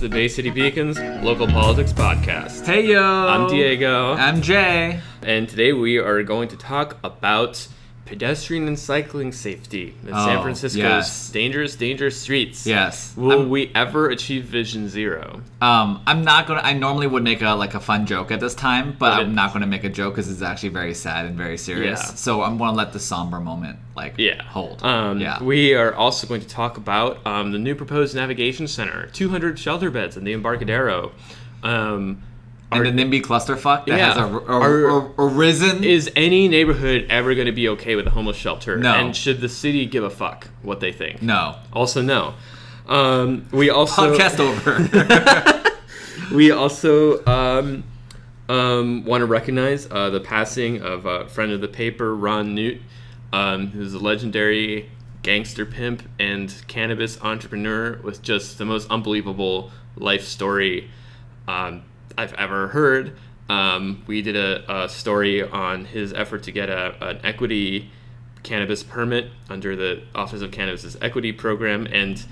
the Bay City Beacons Local Politics Podcast. Hey yo! I'm Diego. I'm Jay. And today we are going to talk about pedestrian and cycling safety in San Oh, Francisco's yes. dangerous, dangerous streets. Yes. Will I'm, we ever achieve Vision Zero? um, I'm not gonna. I normally would make a like a fun joke at this time, but But I'm not gonna make a joke because it's actually very sad and very serious. Yeah. So I'm gonna let the somber moment like Yeah. hold. Um, yeah. We are also going to talk about um, the new proposed navigation center, 200 shelter beds in the Embarcadero. Um, and the NIMBY clusterfuck that Yeah. has a, a, Are- arisen. is any neighborhood ever going to be okay with a homeless shelter? No. And should the city give a fuck what they think? no. Also, no. Um, we also Podcast over. we also um, um, want to recognize uh, the passing of a friend of the paper, Ron Newt, um, who's a legendary gangster pimp and cannabis entrepreneur with just the most unbelievable life story um, I've ever heard. Um, we did a, a story on his effort to get a, an equity cannabis permit under the Office of Cannabis's Equity Program, and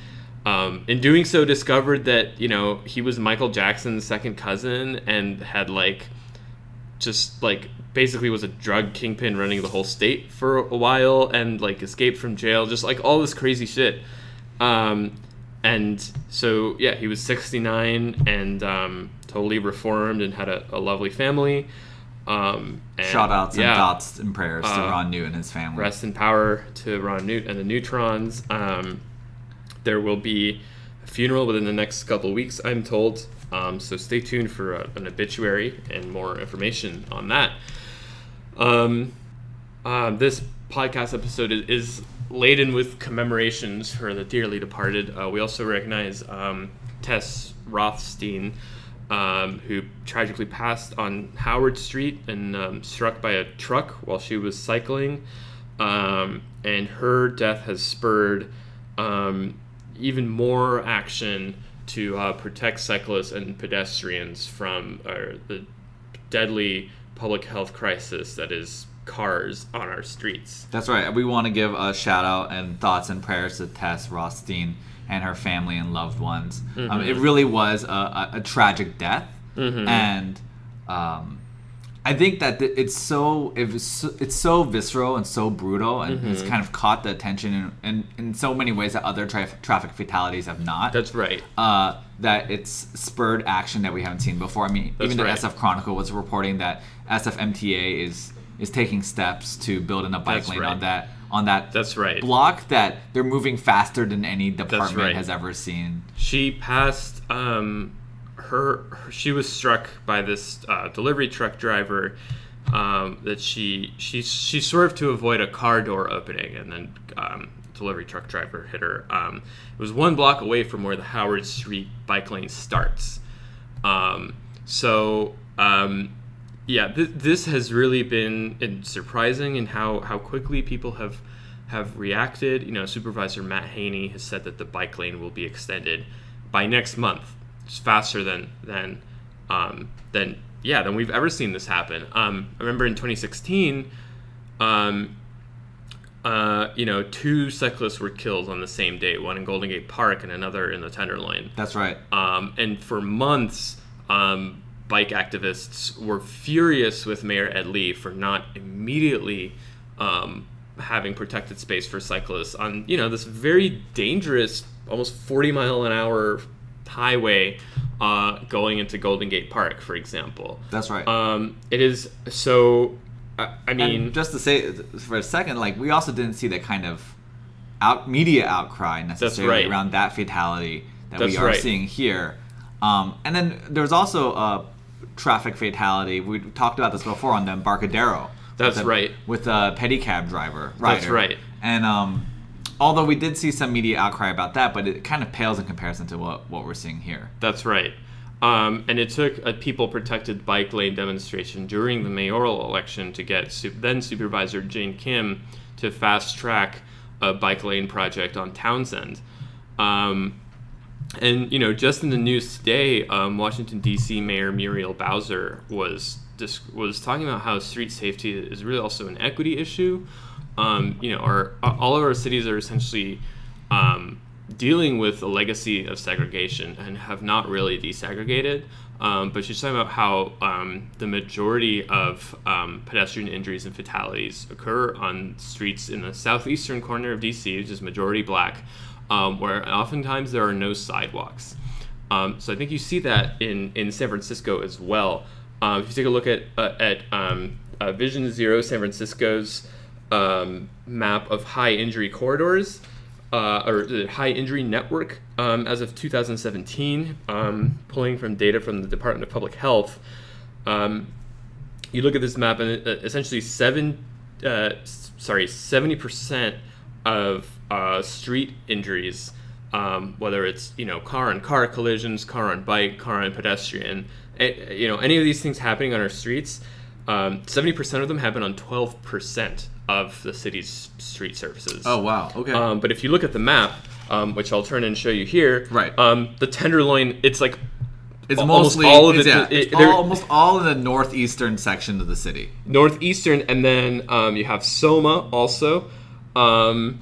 um, in doing so, discovered that you know he was Michael Jackson's second cousin and had like just like basically was a drug kingpin running the whole state for a while and like escaped from jail, just like all this crazy shit. Um, and so yeah, he was 69 and um, totally reformed and had a, a lovely family. Um, and, Shout outs yeah, and thoughts and prayers to Uh, Ron Newt and his family. Rest in power to Ron Newt and the Neutrons. Um, there will be a funeral within the next couple weeks, I'm told. Um, so stay tuned for a, an obituary and more information on that. Um, uh, this podcast episode is, is laden with commemorations for the dearly departed. Uh, we also recognize um, Tess Rothstein, um, who tragically passed on Howard Street and um, struck by a truck while she was cycling. Um, and her death has spurred um, even more action to uh, protect cyclists and pedestrians from uh, the deadly public health crisis that is cars on our streets. That's right. We want to give a shout out and thoughts and prayers to Tess Rothstein and her family and loved ones. Um, it really was a, a, a tragic death, and um, I think that th- it's so it so, it's so visceral and so brutal, and it's kind of caught the attention in, in, in so many ways that other traf- traffic fatalities have not. That's right. uh, that it's spurred action that we haven't seen before. I mean, That's even the right. SF Chronicle was reporting that SFMTA is is taking steps to build in a bike That's lane right. on that on that That's right. block that they're moving faster than any department right. has ever seen. She passed. Um, her, her she was struck by this uh, delivery truck driver. Um, that she she she swerved to avoid a car door opening, and then um, delivery truck driver hit her. Um, it was one block away from where the Howard Street bike lane starts. Um, so um, yeah, th- this has really been surprising in how, how quickly people have have reacted. You know, Supervisor Matt Haney has said that the bike lane will be extended by next month. It's faster than than um, than yeah than we've ever seen this happen. Um, I remember in 2016. Um, uh, you know, two cyclists were killed on the same day, one in Golden Gate Park and another in the Tenderloin. That's right. Um, and for months, um, bike activists were furious with Mayor Ed Lee for not immediately um, having protected space for cyclists on, you know, this very dangerous, almost 40 mile an hour highway uh, going into Golden Gate Park, for example. That's right. Um, it is so. I, I mean, and just to say for a second, like we also didn't see that kind of out media outcry necessarily right. around that fatality that That's we are right. seeing here. Um, and then there's also a traffic fatality. We talked about this before on the Embarcadero. That's with the- right. With a pedicab driver. That's right. And um, although we did see some media outcry about that, but it kind of pales in comparison to what, what we're seeing here. That's right. Um, and it took a people protected bike lane demonstration during the mayoral election to get su- then Supervisor Jane Kim to fast track a bike lane project on Townsend. Um, and you know, just in the news today, um, Washington D.C. Mayor Muriel Bowser was dis- was talking about how street safety is really also an equity issue. Um, you know, our all of our cities are essentially um, dealing with a legacy of segregation and have not really desegregated. Um, but she's talking about how um, the majority of um, pedestrian injuries and fatalities occur on streets in the southeastern corner of DC, which is majority black, um, where oftentimes there are no sidewalks. Um, so I think you see that in, in San Francisco as well. Uh, if you take a look at uh, at um, uh, Vision Zero, San Francisco's map of high injury corridors, uh, or the high injury network um, as of 2017, um, pulling from data from the Department of Public Health. Um, you look at this map, and uh, essentially seven, uh, sorry, 70% of uh, street injuries, um, whether it's you know car on car collisions, car on bike, car on pedestrian, eh, you know any of these things happening on our streets, 70% um, of them happen on 12% of the city's street surfaces. Oh wow, okay. Um, but if you look at the map, um, which I'll turn and show you here, right? Um, the Tenderloin, it's like it's mostly all of it. Yeah, it, all, almost all in the northeastern section of the city. Northeastern, and then um, you have Soma also, um,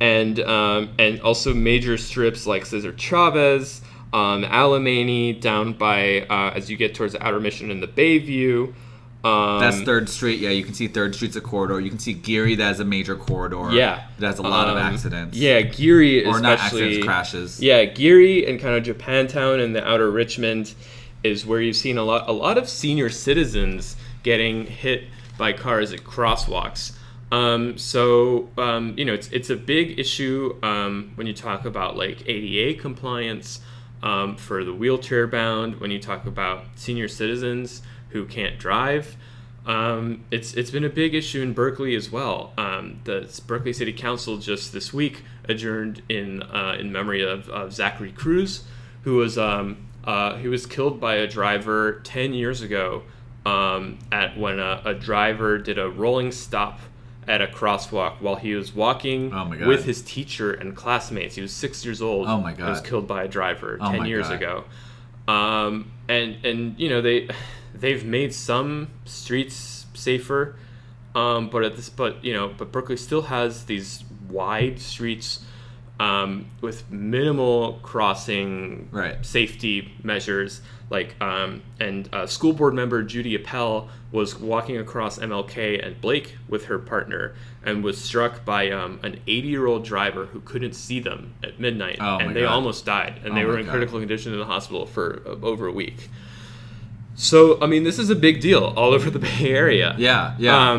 and um, and also major strips like Cesar Chavez, um, Alemany, down by uh, as you get towards the Outer Mission and the Bayview. Um, That's Third Street. Yeah, you can see Third Street's a corridor. You can see Geary. That is a major corridor. Yeah, that has a lot um, of accidents. Yeah, Geary, or especially, not accidents, crashes. Yeah, Geary and kind of Japantown and the outer Richmond is where you've seen a lot, a lot of senior citizens getting hit by cars at crosswalks. Um, so um, you know, it's it's a big issue um, when you talk about like ADA compliance um, for the wheelchair bound. When you talk about senior citizens who can't drive. Um, it's it's been a big issue in Berkeley as well. Um, the Berkeley City Council just this week adjourned in uh, in memory of, of Zachary Cruz, who was uh, he was killed by a driver ten years ago at when a, a, driver did a rolling stop at a crosswalk while he was walking oh with his teacher and classmates. He was six years old. Oh my god! He was killed by a driver oh ten years god. ago. Um, and and you know they they've made some streets safer, um, but at this, but you know, but Berkeley still has these wide streets um, with minimal crossing right. safety measures. Like, um, and uh, school board member Judy Appel was walking across MLK and Blake with her partner and was struck by um, an 80 year old driver who couldn't see them at midnight. Oh and they God. almost died. And Oh they were in God. critical condition in the hospital for uh, over a week. So, I mean, this is a big deal all over the Bay Area. Yeah, yeah.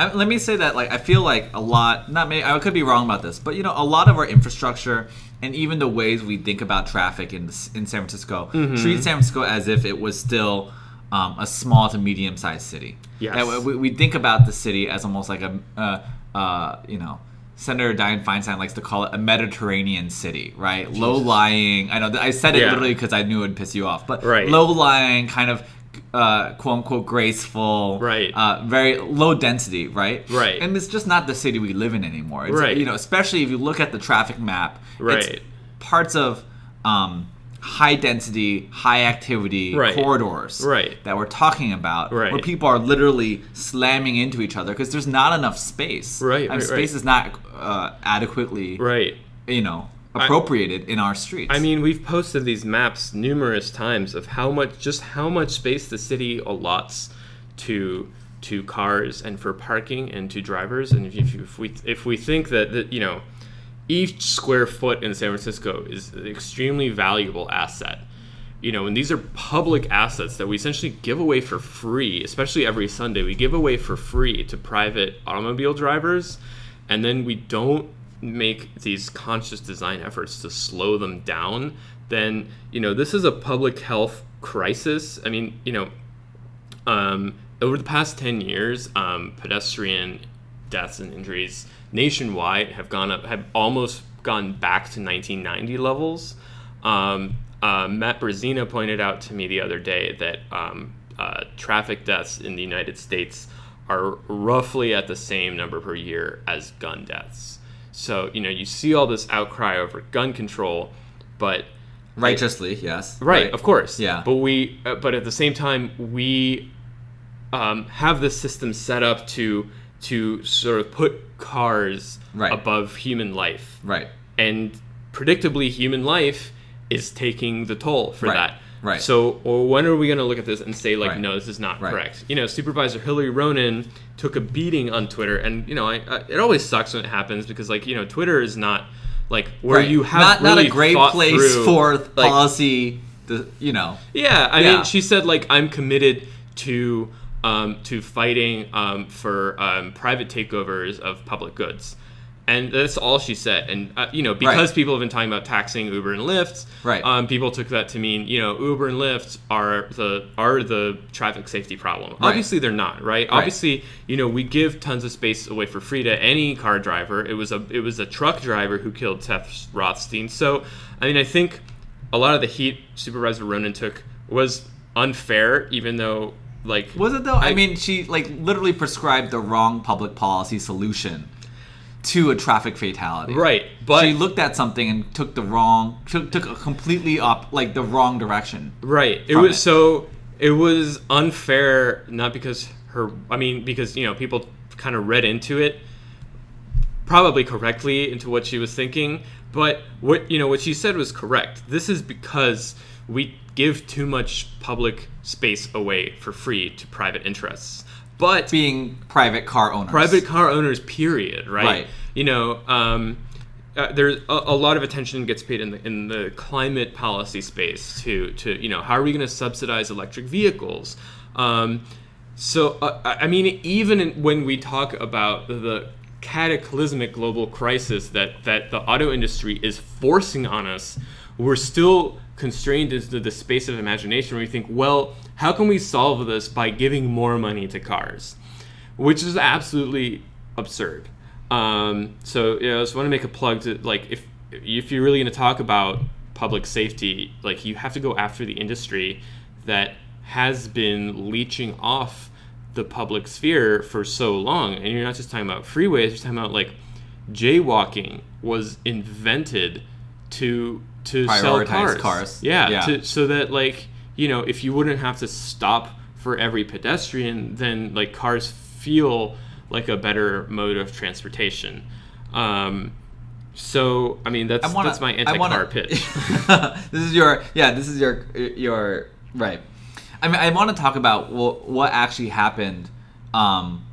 I, let me say that like I feel like a lot not maybe I could be wrong about this, but you know a lot of our infrastructure and even the ways we think about traffic in in San Francisco Mm-hmm. treat San Francisco as if it was still um, a small to medium sized city. Yes. We, we think about the city as almost like a uh, uh, you know. Senator Dianne Feinstein likes to call it a Mediterranean city, right? Low lying. I know I said it Yeah. literally because I knew it would piss you off, but Right. low lying, kind of uh, quote unquote graceful, Right. Uh, very low density, right? Right. And it's just not the city we live in anymore. It's, Right. You know, especially if you look at the traffic map. It's Right. parts of um, high density, high activity Right. corridors. Right. That we're talking about. Right. Where people are literally slamming into each other because there's not enough space. Right, And right, space is not uh, adequately, right. you know, appropriated in our streets. I mean, we've posted these maps numerous times of how much, just how much space the city allots to to cars and for parking and to drivers. And if, if, if we if we think that, that you know each square foot in San Francisco is an extremely valuable asset. You know, and these are public assets that we essentially give away for free, especially every Sunday. We give away for free to private automobile drivers, and then we don't make these conscious design efforts to slow them down. Then, you know, this is a public health crisis. I mean, you know, um, over the past 10 years, um, pedestrian deaths and injuries nationwide have gone up, have almost gone back to 1990 levels. Um, uh, Matt Brezina pointed out to me the other day that um, uh, traffic deaths in the United States are roughly at the same number per year as gun deaths. So, you know, you see all this outcry over gun control, but Righteously, yes. right, of course Yeah. but we uh, but at the same time we um, have this system set up to to sort of put cars Right. above human life Right. and predictably, human life is taking the toll for Right, that. Right. So, or when are we going to look at this and say like, Right. no, this is not Right. correct? You know, Supervisor Hillary Ronan took a beating on Twitter, and you know, I, I, it always sucks when it happens because like you know, Twitter is not like where Right. you have not, not really a great place through, for like, policy. The, you know, yeah, I Yeah. mean, she said like I'm committed to um, to fighting um, for um, private takeovers of public goods, and that's all she said. And uh, you know, because Right. people have been talking about taxing Uber and Lyft, Right. Um, people took that to mean you know Uber and Lyft are the are the traffic safety problem. Obviously, they're not, right? Obviously, you know we give tons of space away for free to any car driver. It was a it was a truck driver who killed Seth Rothstein. So, I mean, I think a lot of the heat Supervisor Ronan took was unfair, even though like was it though? I, I- mean, she like literally prescribed the wrong public policy solution to a traffic fatality. right, but she looked at something and took the wrong took, took a completely up like the wrong direction. Right. It was it. so it was unfair not because her I mean because you know people kind of read into it probably correctly into what she was thinking, but what you know what she said was correct. This is because we give too much public space away for free to private interests. But Being private car owners. private car owners period right, Right. you know um, uh, there's a, a lot of attention gets paid in the in the climate policy space to to you know how are we going to subsidize electric vehicles um, so uh, I mean even in, when we talk about the, the cataclysmic global crisis that that the auto industry is forcing on us we're still constrained into the space of imagination where we think well how can we solve this by giving more money to cars which is absolutely absurd. Um, so you I just want to make a plug to like if if you're really going to talk about public safety, like you have to go after the industry that has been leeching off the public sphere for so long, and you're not just talking about freeways, you're talking about like jaywalking was invented to to sell cars. cars. Yeah, Yeah. To, so that like you know if you wouldn't have to stop for every pedestrian, then like cars feel like a better mode of transportation. Um, so I mean that's I wanna- that's my anti-car wanna- pitch. this is your yeah. This is your your right. I mean, I want to talk about what, what actually happened um,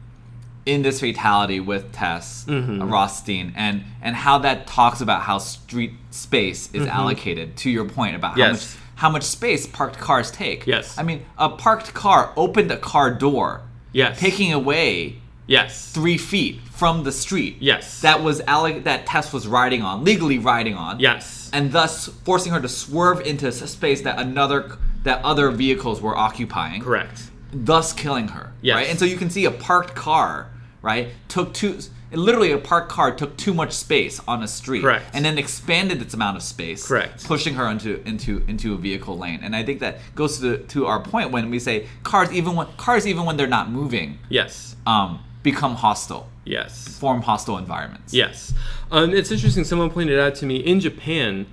in this fatality with Tess Mm-hmm. Rothstein, and and how that talks about how street space is allocated. To your point about how Mm-hmm. Yes. much how much space parked cars take. Yes. I mean, a parked car opened a car door, yes. taking away yes. three feet from the street. Yes. That was alloc- that Tess was riding on, legally riding on yes. and thus forcing her to swerve into s- space that another that other vehicles were occupying, Correct. thus killing her. Yes. Right, and so you can see a parked car, right, took two. Literally, a parked car took too much space on a street, Correct. and then expanded its amount of space, Correct. pushing her into into into a vehicle lane. And I think that goes to the, to our point when we say cars, even when cars, even when they're not moving, Yes. um, become hostile, Yes. form hostile environments. Yes. Um, it's interesting. Someone pointed out to me in Japan,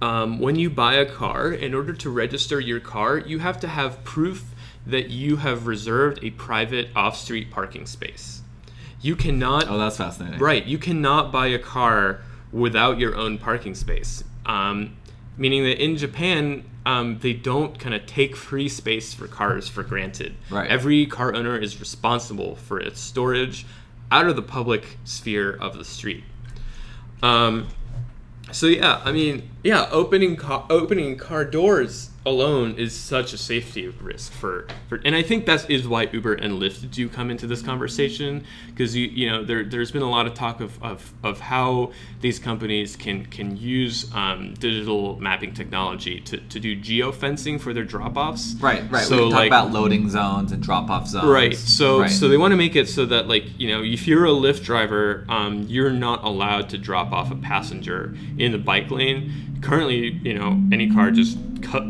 um, when you buy a car, in order to register your car, you have to have proof that you have reserved a private off street parking space. You cannot. Oh, that's fascinating. Right. You cannot buy a car without your own parking space. Um, meaning that in Japan, um, they don't kind of take free space for cars for granted. Right. Every car owner is responsible for its storage out of the public sphere of the street. Um, so yeah, I mean, yeah, opening car, opening car doors alone is such a safety risk for, for and I think that is why Uber and Lyft do come into this conversation because you you know there there's been a lot of talk of, of, of how these companies can can use um, digital mapping technology to, to do geofencing for their drop-offs. Right, right. So we talk about loading zones and drop off zones. Right. So Right. so they want to make it so that like you know if you're a Lyft driver, um, you're not allowed to drop off a passenger in the bike lane. Currently, you know, any car just cut,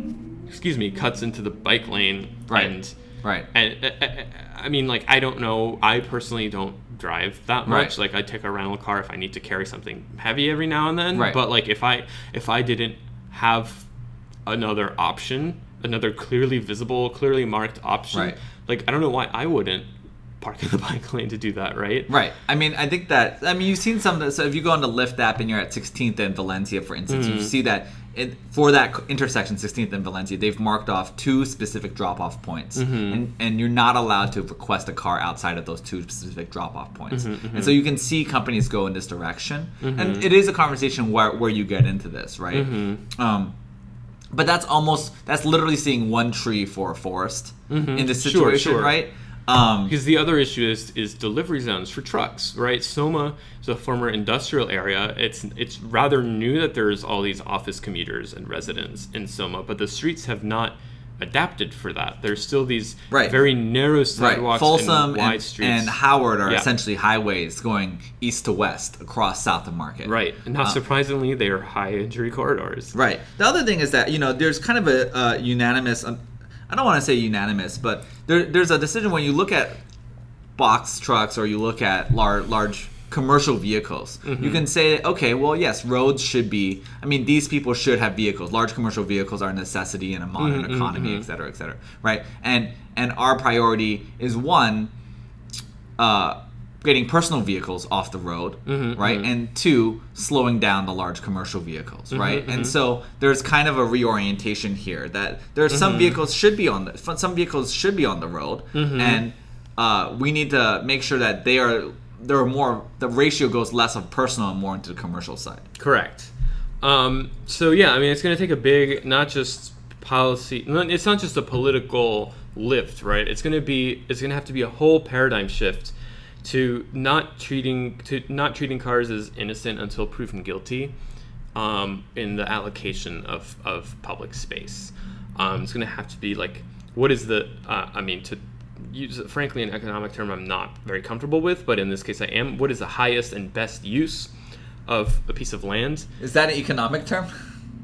excuse me, cuts into the bike lane. Right. And right. and uh, uh, I mean, like I don't know. I personally don't drive that much. Right. Like I take a rental car if I need to carry something heavy every now and then. Right. But like if I if I didn't have another option, another clearly visible, clearly marked option, Right. like I don't know why I wouldn't park in the bike lane to do that, right? Right. I mean, I think that. I mean, you've seen some. So if you go on the Lyft app and you're at 16th and Valencia, for instance, Mm-hmm. you see that it, for that intersection, 16th and Valencia, they've marked off two specific drop-off points, Mm-hmm. and and you're not allowed to request a car outside of those two specific drop-off points. Mm-hmm, And so you can see companies go in this direction, and it is a conversation where where you get into this, right? Mm-hmm. Um, but that's almost that's literally seeing one tree for a forest in this Mm-hmm. Sure, situation, sure. right? Um, Because the other issue is is delivery zones for trucks, right? Soma is a former industrial area. It's it's rather new that there's all these office commuters and residents in Soma, but the streets have not adapted for that. There's still these Right. very narrow Right, sidewalks Folsom and wide and, streets. and Howard are Yeah. essentially highways going east to west across South of Market. right, and not Uh, surprisingly, they are high injury corridors. Right. The other thing is that you know there's kind of a uh, unanimous. I don't want to say unanimous, but there, there's a decision when you look at box trucks or you look at large large commercial vehicles you mm-hmm. can say okay well yes roads should be i mean these people should have vehicles. Large commercial vehicles are a necessity in a modern mm-hmm, mm-hmm, economy et cetera et cetera right? And and our priority is one uh, getting personal vehicles off the road, mm-hmm, right? Mm-hmm. And two, slowing down the large commercial vehicles, mm-hmm, right? And so there's kind of a reorientation here that there's some vehicles should be on the some vehicles should be on the road, and uh, we need to make sure that they are there are more the ratio goes less of personal and more into the commercial side. Correct. Um, so yeah, I mean, it's going to take a big, not just policy. It's not just a political lift, right? It's going to be, it's going to have to be a whole paradigm shift to not treating to not treating cars as innocent until proven guilty um, in the allocation of of public space. Um, it's going to have to be like, what is the? Uh, I mean, to use frankly an economic term, I'm not very comfortable with, but in this case, I am. What is the highest and best use? Of a piece of land, Is that an economic term?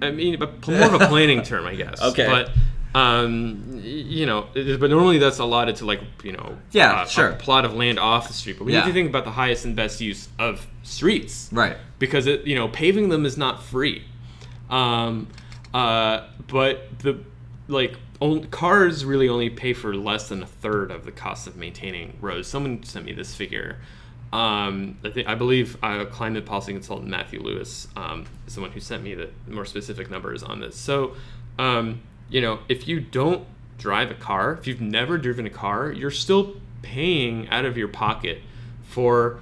I mean, but more of a planning term, I guess. Okay. But um, you know, but normally that's allotted to like you know, Yeah, a- sure. plot of land off the street. But we Yeah. need to think about the highest and best use of streets, Right. Because it, you know, paving them is not free. Um, uh, but the like on, cars really only pay for less than a third of the cost of maintaining roads. Someone sent me this figure. Um, I, think, I believe uh, climate policy consultant Matthew Lewis um, is the one who sent me the more specific numbers on this. So, um, you know, if you don't drive a car, if you've never driven a car, you're still paying out of your pocket for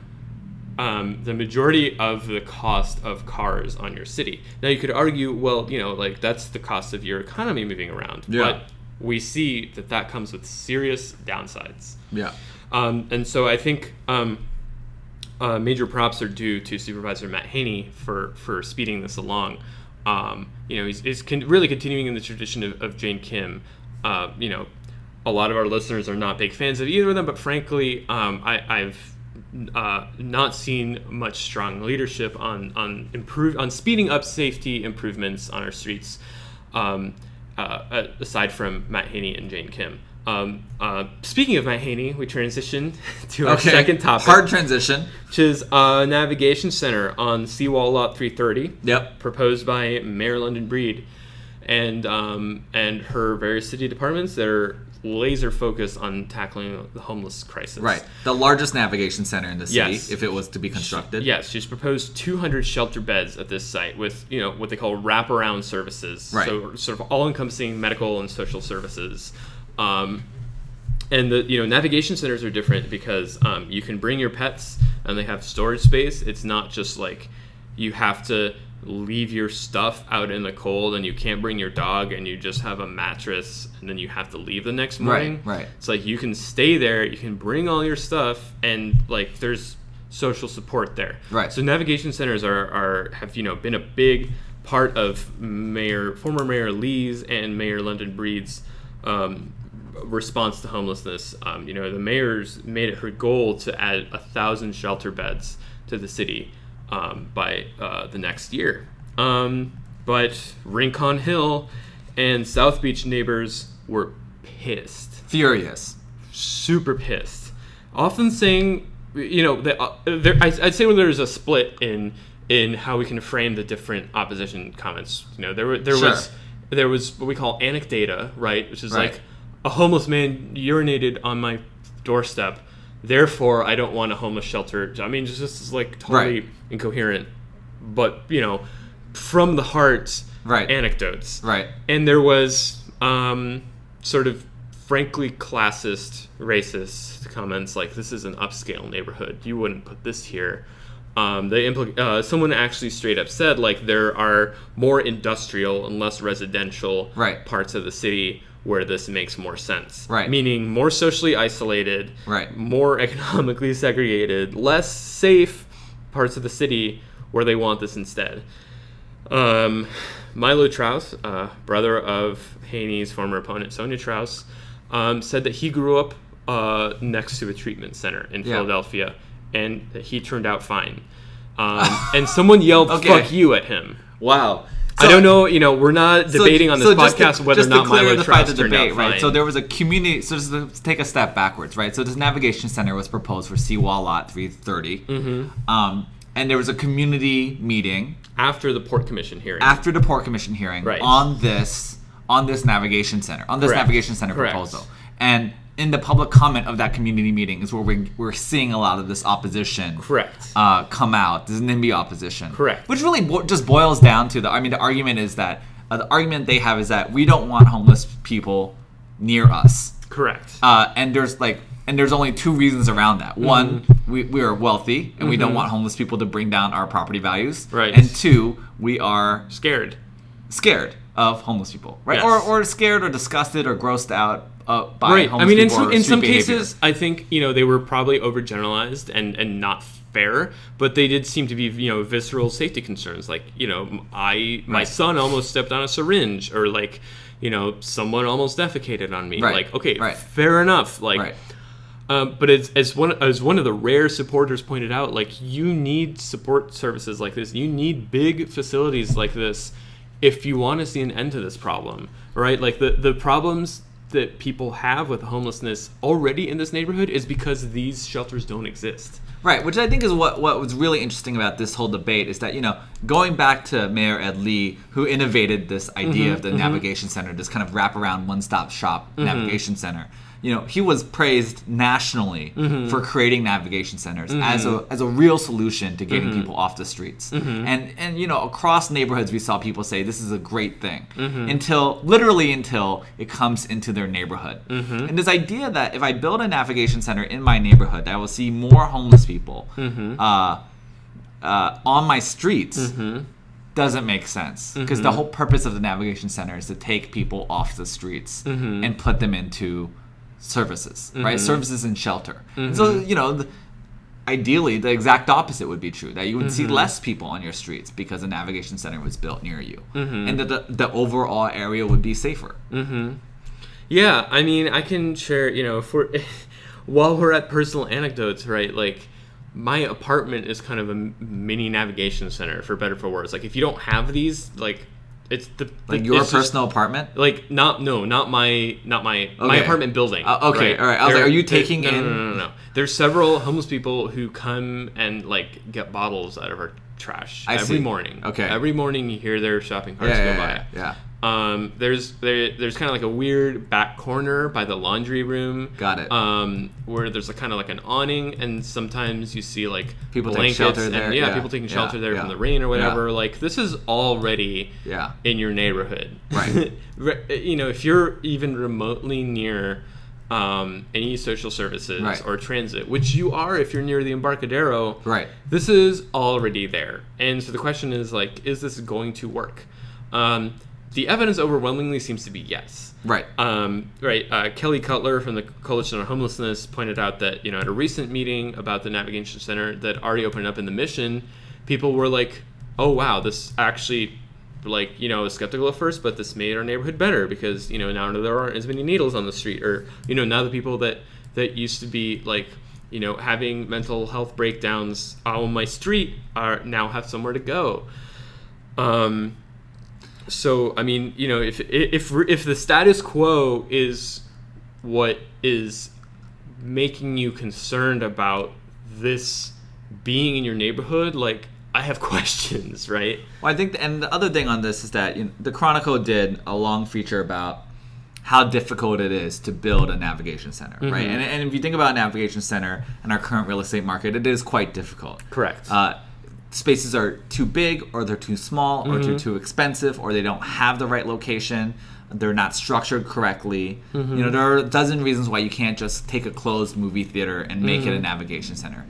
um, the majority of the cost of cars on your city. Now you could argue, well, you know, like that's the cost of your economy moving around. Yeah. But we see that that comes with serious downsides. Yeah. Um, and so I think um, uh, major props are due to Supervisor Matt Haney for for speeding this along. Um, you know, he's, he's con- really continuing in the tradition of, of Jane Kim. Uh, you know, a lot of our listeners are not big fans of either of them, but frankly, um, I, I've uh, not seen much strong leadership on on improve on speeding up safety improvements on our streets. Um, uh, aside from Matt Haney and Jane Kim. Um, uh, speaking of Matt Haney, we transition to our Okay. second topic, Hard transition. which is a navigation center on Seawall Lot 330, Yep. proposed by Mayor London Breed, and um, and her various city departments that are laser focused on tackling the homeless crisis. Right. The largest navigation center in the city, Yes. if it was to be constructed. Yes, she's proposed 200 shelter beds at this site with you know what they call wraparound services. Right. So sort of all-encompassing medical and social services. Um, and the you know navigation centers are different because um, you can bring your pets and they have storage space. It's not just like you have to leave your stuff out in the cold and you can't bring your dog and you just have a mattress and then you have to leave the next morning. right. Right. It's like you can stay there, you can bring all your stuff, and like there's social support there. Right. So navigation centers are, are have you know been a big part of Mayor former Mayor Lee's and Mayor London Breed's um, response to homelessness. Um, you know the mayor's made it her goal to add a thousand shelter beds to the city um, by uh, the next year. Um, but Rincon Hill and South Beach neighbors were pissed Furious. super pissed. Often saying, you know, that uh, there, I, I'd say when there's a split in in how we can frame the different opposition comments. You know, there were there Sure. was there was what we call anecdata, right, which is Right. like a homeless man urinated on my doorstep. therefore I don't want a homeless shelter. I mean, just this is like totally Right. incoherent, but you know, from the heart Right. anecdotes. Right. And there was um, sort of frankly classist, racist comments like, "This is an upscale neighborhood. You wouldn't put this here." Um, they impl- uh, someone actually straight up said like there are more industrial and less residential Right. parts of the city where this makes more sense. Right. Meaning more socially isolated, Right. more economically segregated, less safe parts of the city where they want this instead. Um, Milo Trauss, uh, brother of Haney's former opponent Sonja Trauss, um, said that he grew up uh, next to a treatment center in Yeah. Philadelphia, and that he turned out fine. Um, and someone yelled Okay. "fuck you" at him. Wow. I don't know. You know, we're not So- debating on this so just to- podcast whether or not Milo the of turned debate, out right? fine. So there was a community. So just to take a step backwards, right? So this navigation center was proposed for Seawall Lot 330, Mm-hmm. um, and there was a community meeting after the Port Commission hearing. after the port commission hearing Right. on this on this navigation center on this Correct. navigation center Correct. proposal and in the public comment of that community meeting is where we, we're seeing a lot of this opposition Correct. uh, come out this NIMBY opposition Correct. which really bo- just boils down to the I mean the argument is that uh, the argument they have is that we don't want homeless people near us Correct. uh, and there's like and there's only two reasons around that Mm-hmm. one we, we are wealthy and we don't want homeless people to bring down our property values Right. and two we are Scared. scared of homeless people right Yes. or, or scared or disgusted or grossed out uh, by right. I mean, in some in some behavior. cases, I think you know they were probably overgeneralized and and not fair, but they did seem to be you know visceral safety concerns. Like you know, I my Right. son almost stepped on a syringe, or like you know, someone almost defecated on me. Right. Like okay, Right. fair enough. Like. Um, but as, as one as one of the rare supporters pointed out, like you need support services like this. You need big facilities like this if you want to see an end to this problem, right? Like the the problems that people have with homelessness already in this neighborhood is because these shelters don't exist. Right, which I think is what what was really interesting about this whole debate is that you know going back to Mayor Ed Lee, who innovated this idea Mm-hmm, of the navigation center, this kind of wraparound one-stop shop Mm-hmm. navigation center. You know, he was praised nationally Mm-hmm. for creating navigation centers as a as a real solution to Mm-hmm. getting people off the streets. And and you know across neighborhoods we saw people say this is a great thing Mm-hmm. until literally until it comes into their neighborhood. Mm-hmm. And this idea that if I build a navigation center in my neighborhood, I will see more homeless people Mm-hmm. uh, uh, on my streets doesn't make sense because Mm-hmm. the whole purpose of the navigation center is to take people off the streets Mm-hmm. and put them into services, right? Services and shelter. Mm-hmm. so you know. The, Ideally, the exact opposite would be true. That you would Mm-hmm. see less people on your streets because a navigation center was built near you, Mm-hmm. and that the, the overall area would be safer. Yeah, I mean, I can share, you know, if we're, while we're at personal anecdotes, right? Like, my apartment is kind of a mini navigation center, for better or for worse. Like, if you don't have these, like, it's the Like your it's just- personal apartment. like not no not my not my my apartment building. Uh, okay, all right. I was like, are you taking no, in- No, no, no, no. There's several homeless people who come and like get bottles out of our trash I every see. morning. Okay. Every morning you hear their shopping carts Yeah, go yeah, by. yeah, yeah. Um, there's there, there's kind of like a weird back corner by the laundry room. Got it. Um, where there's a kind of like an awning, and sometimes you see like People blankets shelter and there, yeah, yeah, people taking yeah, shelter there yeah, from the rain or whatever. Like this is already Yeah. in your neighborhood. Right. You know, if you're even remotely near um, any social services Right. or transit, which you are if you're near the Embarcadero, Right. this is already there. And so the question is like, is this going to work? Um, the evidence overwhelmingly seems to be yes. Right. Um, right. Uh, Kelly Cutler from the Coalition on Homelessness pointed out that you know at a recent meeting about the navigation center that already opened up in the mission, people were like, "Oh wow, this actually." Like you know, was skeptical at first, but this made our neighborhood better because you know now there aren't as many needles on the street, or you know now the people that that used to be like you know having mental health breakdowns on my street are now have somewhere to go. Um, so I mean, you know, if if if the status quo is what is making you concerned about this being in your neighborhood, like I have questions, right? Well, I think, and the other thing on this is that you know, the Chronicle did a long feature about how difficult it is to build a navigation center, right? And, and if you think about a navigation center in our current real estate market, it is quite difficult. Correct. Uh, spaces are too big, or they're too small, or they're mm-hmm. too expensive, or they don't have the right location. They're not structured correctly. You know, mm-hmm. there are a dozen reasons why you can't just take a closed movie theater and make it a mm-hmm. navigation center.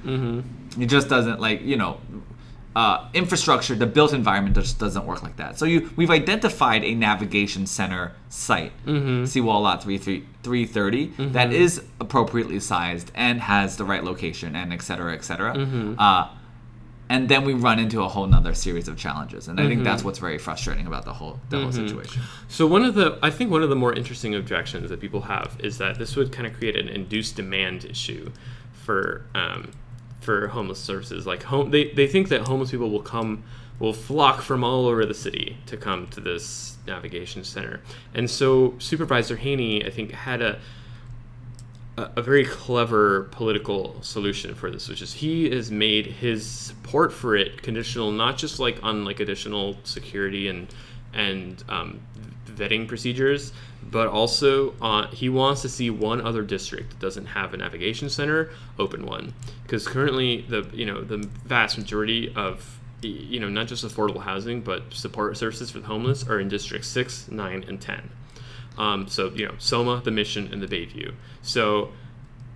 It just doesn't like you know uh, infrastructure, the built environment just doesn't work like that. So you, we've identified a navigation center site, Seawall Lot 33 330, that is appropriately sized and has the right location and et cetera, et cetera. Uh, and then we run into a whole nother series of challenges, and I think that's what's very frustrating about the whole the whole situation. So one of the, I think one of the more interesting objections that people have is that this would kind of create an induced demand issue for um, for homeless services. Like home, they they think that homeless people will come, will flock from all over the city to come to this navigation center. And so Supervisor Haney, I think, had a a, very clever political solution for this, which is he has made his support for it conditional not just like on like additional security and and um, vetting procedures, but also uh, he wants to see one other district that doesn't have a navigation center open one because currently the you know the vast majority of you know not just affordable housing but support services for the homeless are in districts six, nine, and ten. Um, so you know, Soma, the Mission, and the Bayview. So,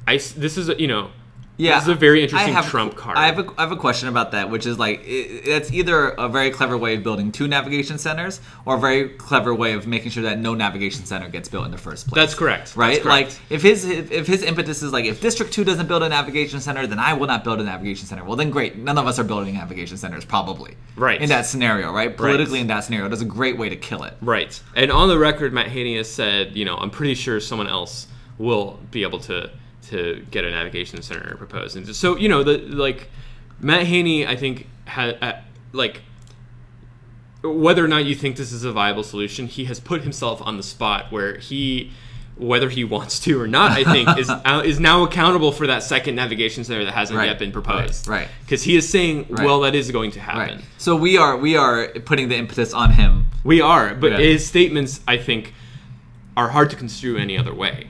I this is you know, Yeah, this is a very interesting trump card. I have a, I have a question about that, which is like i it's either a very clever way of building two navigation centers, or a very clever way of making sure that no navigation center gets built in the first place. That's correct. right? That's correct. Like if his if, if his impetus is like if District Two doesn't build a navigation center, then I will not build a navigation center. Well, then great, none of us are building navigation centers probably. Right. In that scenario, right? Politically, in that scenario, that's a great way to kill it. Right. And on the record, Matt Haney has said, you know, I'm pretty sure someone else will be able to to get a navigation center proposed. And so, you know, the like Matt Haney, I think, had uh, like whether or not you think this is a viable solution, he has put himself on the spot where he. Whether he wants to or not, I think is uh, is now accountable for that second navigation center that hasn't Right. yet been proposed. Right. Because he is saying, Right. well, that is going to happen. Right. So we are we are putting the impetus on him. We are, but Yeah. his statements, I think, are hard to construe any other way.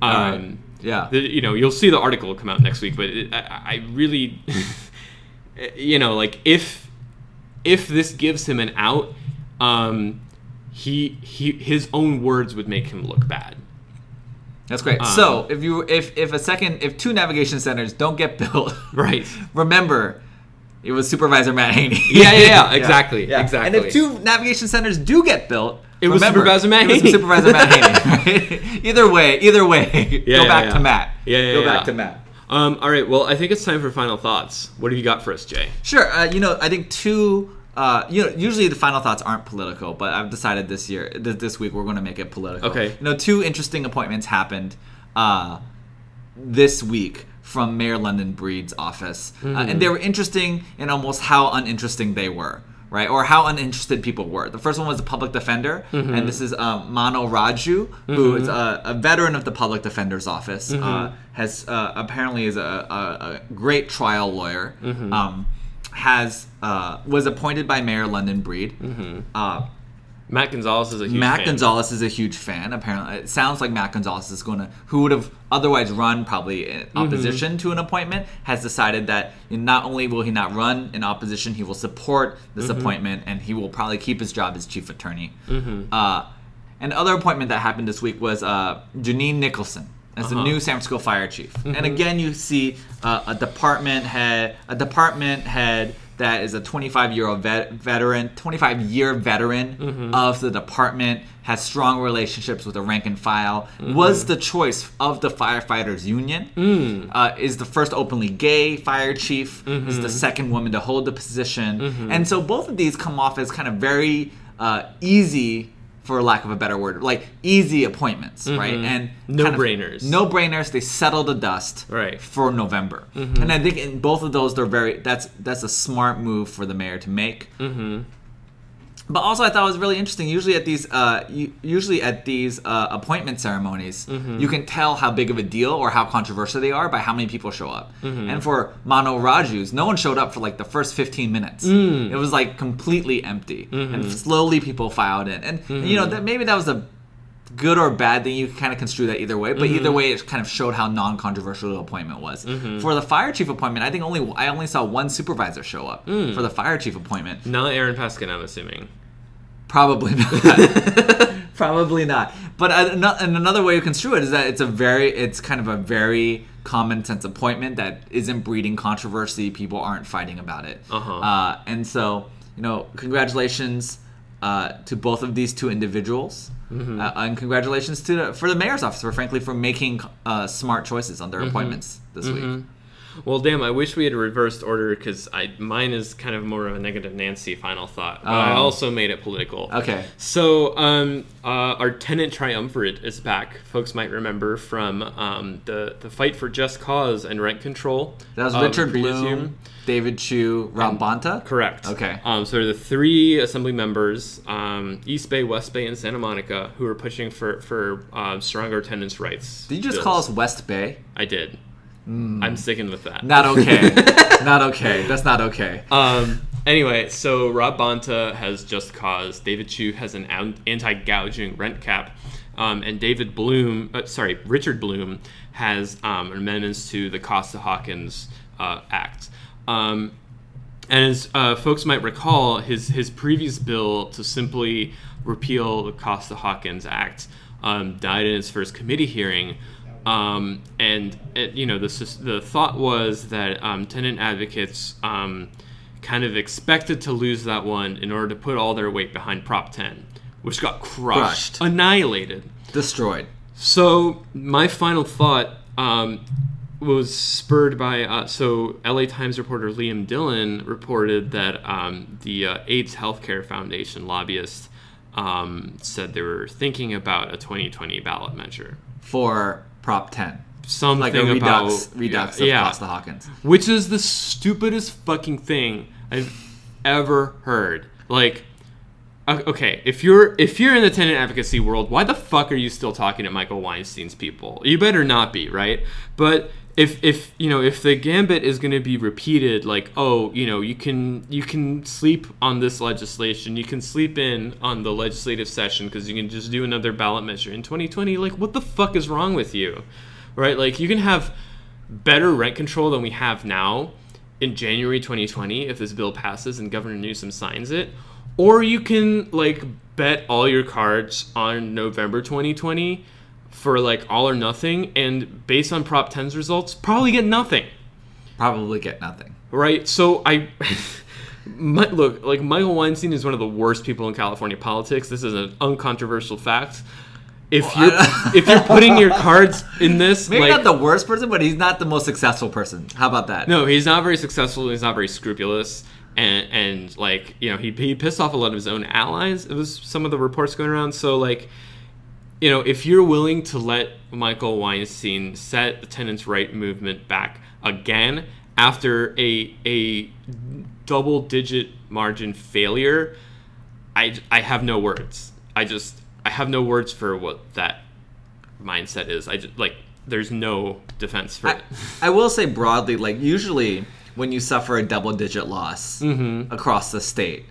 Um. Yeah. the- you know, you'll see the article come out next week, but it, I, I really, you know, like if if this gives him an out, um, he he his own words would make him look bad. That's great. Um, so if you if if a second if two navigation centers don't get built, Right. remember it was Supervisor Matt Haney. Yeah, yeah, yeah, exactly, exactly. And if two navigation centers do get built, It was remember, Supervisor Matt it was. Supervisor Matt right? Either way, either way, Yeah, go yeah, back yeah. to Matt. Yeah, yeah, Go back to Matt. Um, all right. Well, I think it's time for final thoughts. What have you got for us, Jay? Sure. Uh, you know, I think two. Uh, you know, usually the final thoughts aren't political, but I've decided this year, th- this week, we're going to make it political. Okay. You know, two interesting appointments happened uh, this week from Mayor London Breed's office, uh, and they were interesting in almost how uninteresting they were. Right, or how uninterested people were. The first one was the public defender, and this is um, Mano Raju, who is a, a veteran of the public defender's office. Uh, has uh, apparently is a, a, a great trial lawyer. Um, has uh, was appointed by Mayor London Breed. Uh, Matt Gonzalez is a huge Matt fan. Gonzalez is a huge fan. Apparently, it sounds like Matt Gonzalez is going to, who would have otherwise run probably in Mm-hmm. opposition to an appointment, has decided that not only will he not run in opposition, he will support this Mm-hmm. appointment, and he will probably keep his job as chief attorney. Mm-hmm. Uh, an other appointment that happened this week was uh, Jeanine Nicholson as the Uh-huh. new San Francisco fire chief. Mm-hmm. And again, you see uh, a department head, a department head that is a 25 year old vet, veteran, 25 year veteran Mm-hmm. of the department, has strong relationships with the rank and file, Mm-hmm. was the choice of the firefighters union, Mm. uh, is the first openly gay fire chief, is Mm-hmm. the second woman to hold the position, and so both of these come off as kind of very uh, easy. For lack of a better word, like easy appointments, right? And kind of- No-brainers. no brainers. They settle the dust Right. for November, and I think in both of those, they're very. That's that's a smart move for the mayor to make. Mm-hmm. But also, I thought it was really interesting. Usually at these, uh, usually at these uh, appointment ceremonies, mm-hmm. you can tell how big of a deal or how controversial they are by how many people show up. Mm-hmm. And for Mano Raju's, no one showed up for like the first 15 minutes. Mm. It was like completely empty, mm-hmm. and slowly people filed in. And, and, you know, that maybe that was a good or bad thing. You can kind of construe that either way, but either way, it kind of showed how non-controversial the appointment was. For the fire chief appointment, I think only I only saw one supervisor show up for the fire chief appointment. Not Aaron Peskin, I'm assuming. Probably not. Probably not. But another way to construe it is that it's a very, it's kind of a very common sense appointment that isn't breeding controversy. People aren't fighting about it. Uh-huh. Uh, and so, you know, congratulations uh, to both of these two individuals. Mm-hmm. Uh, and congratulations to the, for the mayor's office for frankly for making uh, smart choices on their Mm-hmm. appointments this week. Well, damn, I wish we had reversed order because I mine is kind of more of a negative Nancy final thought, but I Oh. also made it political. Okay. So, um, uh, our tenant triumvirate is back. Folks might remember from um, the the fight for just cause and rent control. That was um, Richard Bloom. David Chiu, Rob Bonta. Correct. Okay. Um, so the three assembly members, um, East Bay, West Bay, and Santa Monica, who are pushing for for um, stronger tenants' rights. Did you just bills. call us West Bay? I did. I'm sticking with that. Not okay. not okay. That's not okay. Um, anyway, so Rob Bonta has just cause. David Chiu has an an- anti-gouging rent cap, um, and David Bloom, uh, sorry, Richard Bloom has um, amendments to the Costa Hawkins uh, Act. Um, and as uh, folks might recall, his his previous bill to simply repeal the Costa Hawkins Act um, died in its first committee hearing. Um, and it, you know the the thought was that um, tenant advocates um, kind of expected to lose that one in order to put all their weight behind Prop 10, which got crushed, Crushed. annihilated. Destroyed. So my final thought um, was spurred by uh, so LA Times reporter Liam Dillon reported that um, the uh, AIDS Healthcare Foundation lobbyists um, said they were thinking about a 2020 ballot measure, For Prop 10. something Like a redux, about redux yeah, of yeah, Costa Hawkins. which is the stupidest fucking thing I've ever heard. Like, okay, if you're if you're in the tenant advocacy world, why the fuck are you still talking to Michael Weinstein's people? You better not be, right? But if if you know if the gambit is going to be repeated, like, oh, you know, you can you can sleep on this legislation, you can sleep in on the legislative session because you can just do another ballot measure in 2020. Like, what the fuck is wrong with you, right? Like, you can have better rent control than we have now in January 2020 if this bill passes and Governor Newsom signs it, or you can like bet all your cards on November 2020 for like all or nothing and based on Prop 10's results probably get nothing. Probably get nothing. Right? So I my, look, like Michael Weinstein is one of the worst people in California politics. This is an uncontroversial fact. If you're if you're putting your cards in this Maybe like not the worst person, but he's not the most successful person. How about that? No, he's not very successful. He's not very scrupulous, and and like you know, he he pissed off a lot of his own allies. It was some of the reports going around. So like, you know, if you're willing to let Michael Weinstein set the tenants' right movement back again after a a double digit margin failure, I I have no words. I just I have no words for what that mindset is. I just like there's no defense for I, it. I will say broadly, like usually when you suffer a double digit loss Mm-hmm. across the state,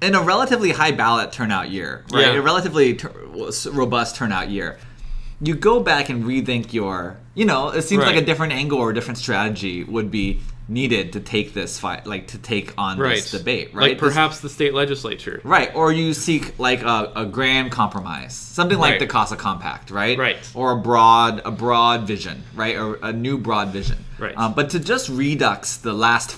in a relatively high ballot turnout year, right? Yeah. A relatively tur- robust turnout year, you go back and rethink your, you know, it seems like a different angle or a different strategy would be needed to take this fight, like to take on right. this debate, right? Like This- perhaps the state legislature. Right, or you seek like a, a grand compromise, something like Right. the Casa Compact, right? Right. Or a broad, a broad vision, right? Or a new broad vision. Right. Um, but to just redux the last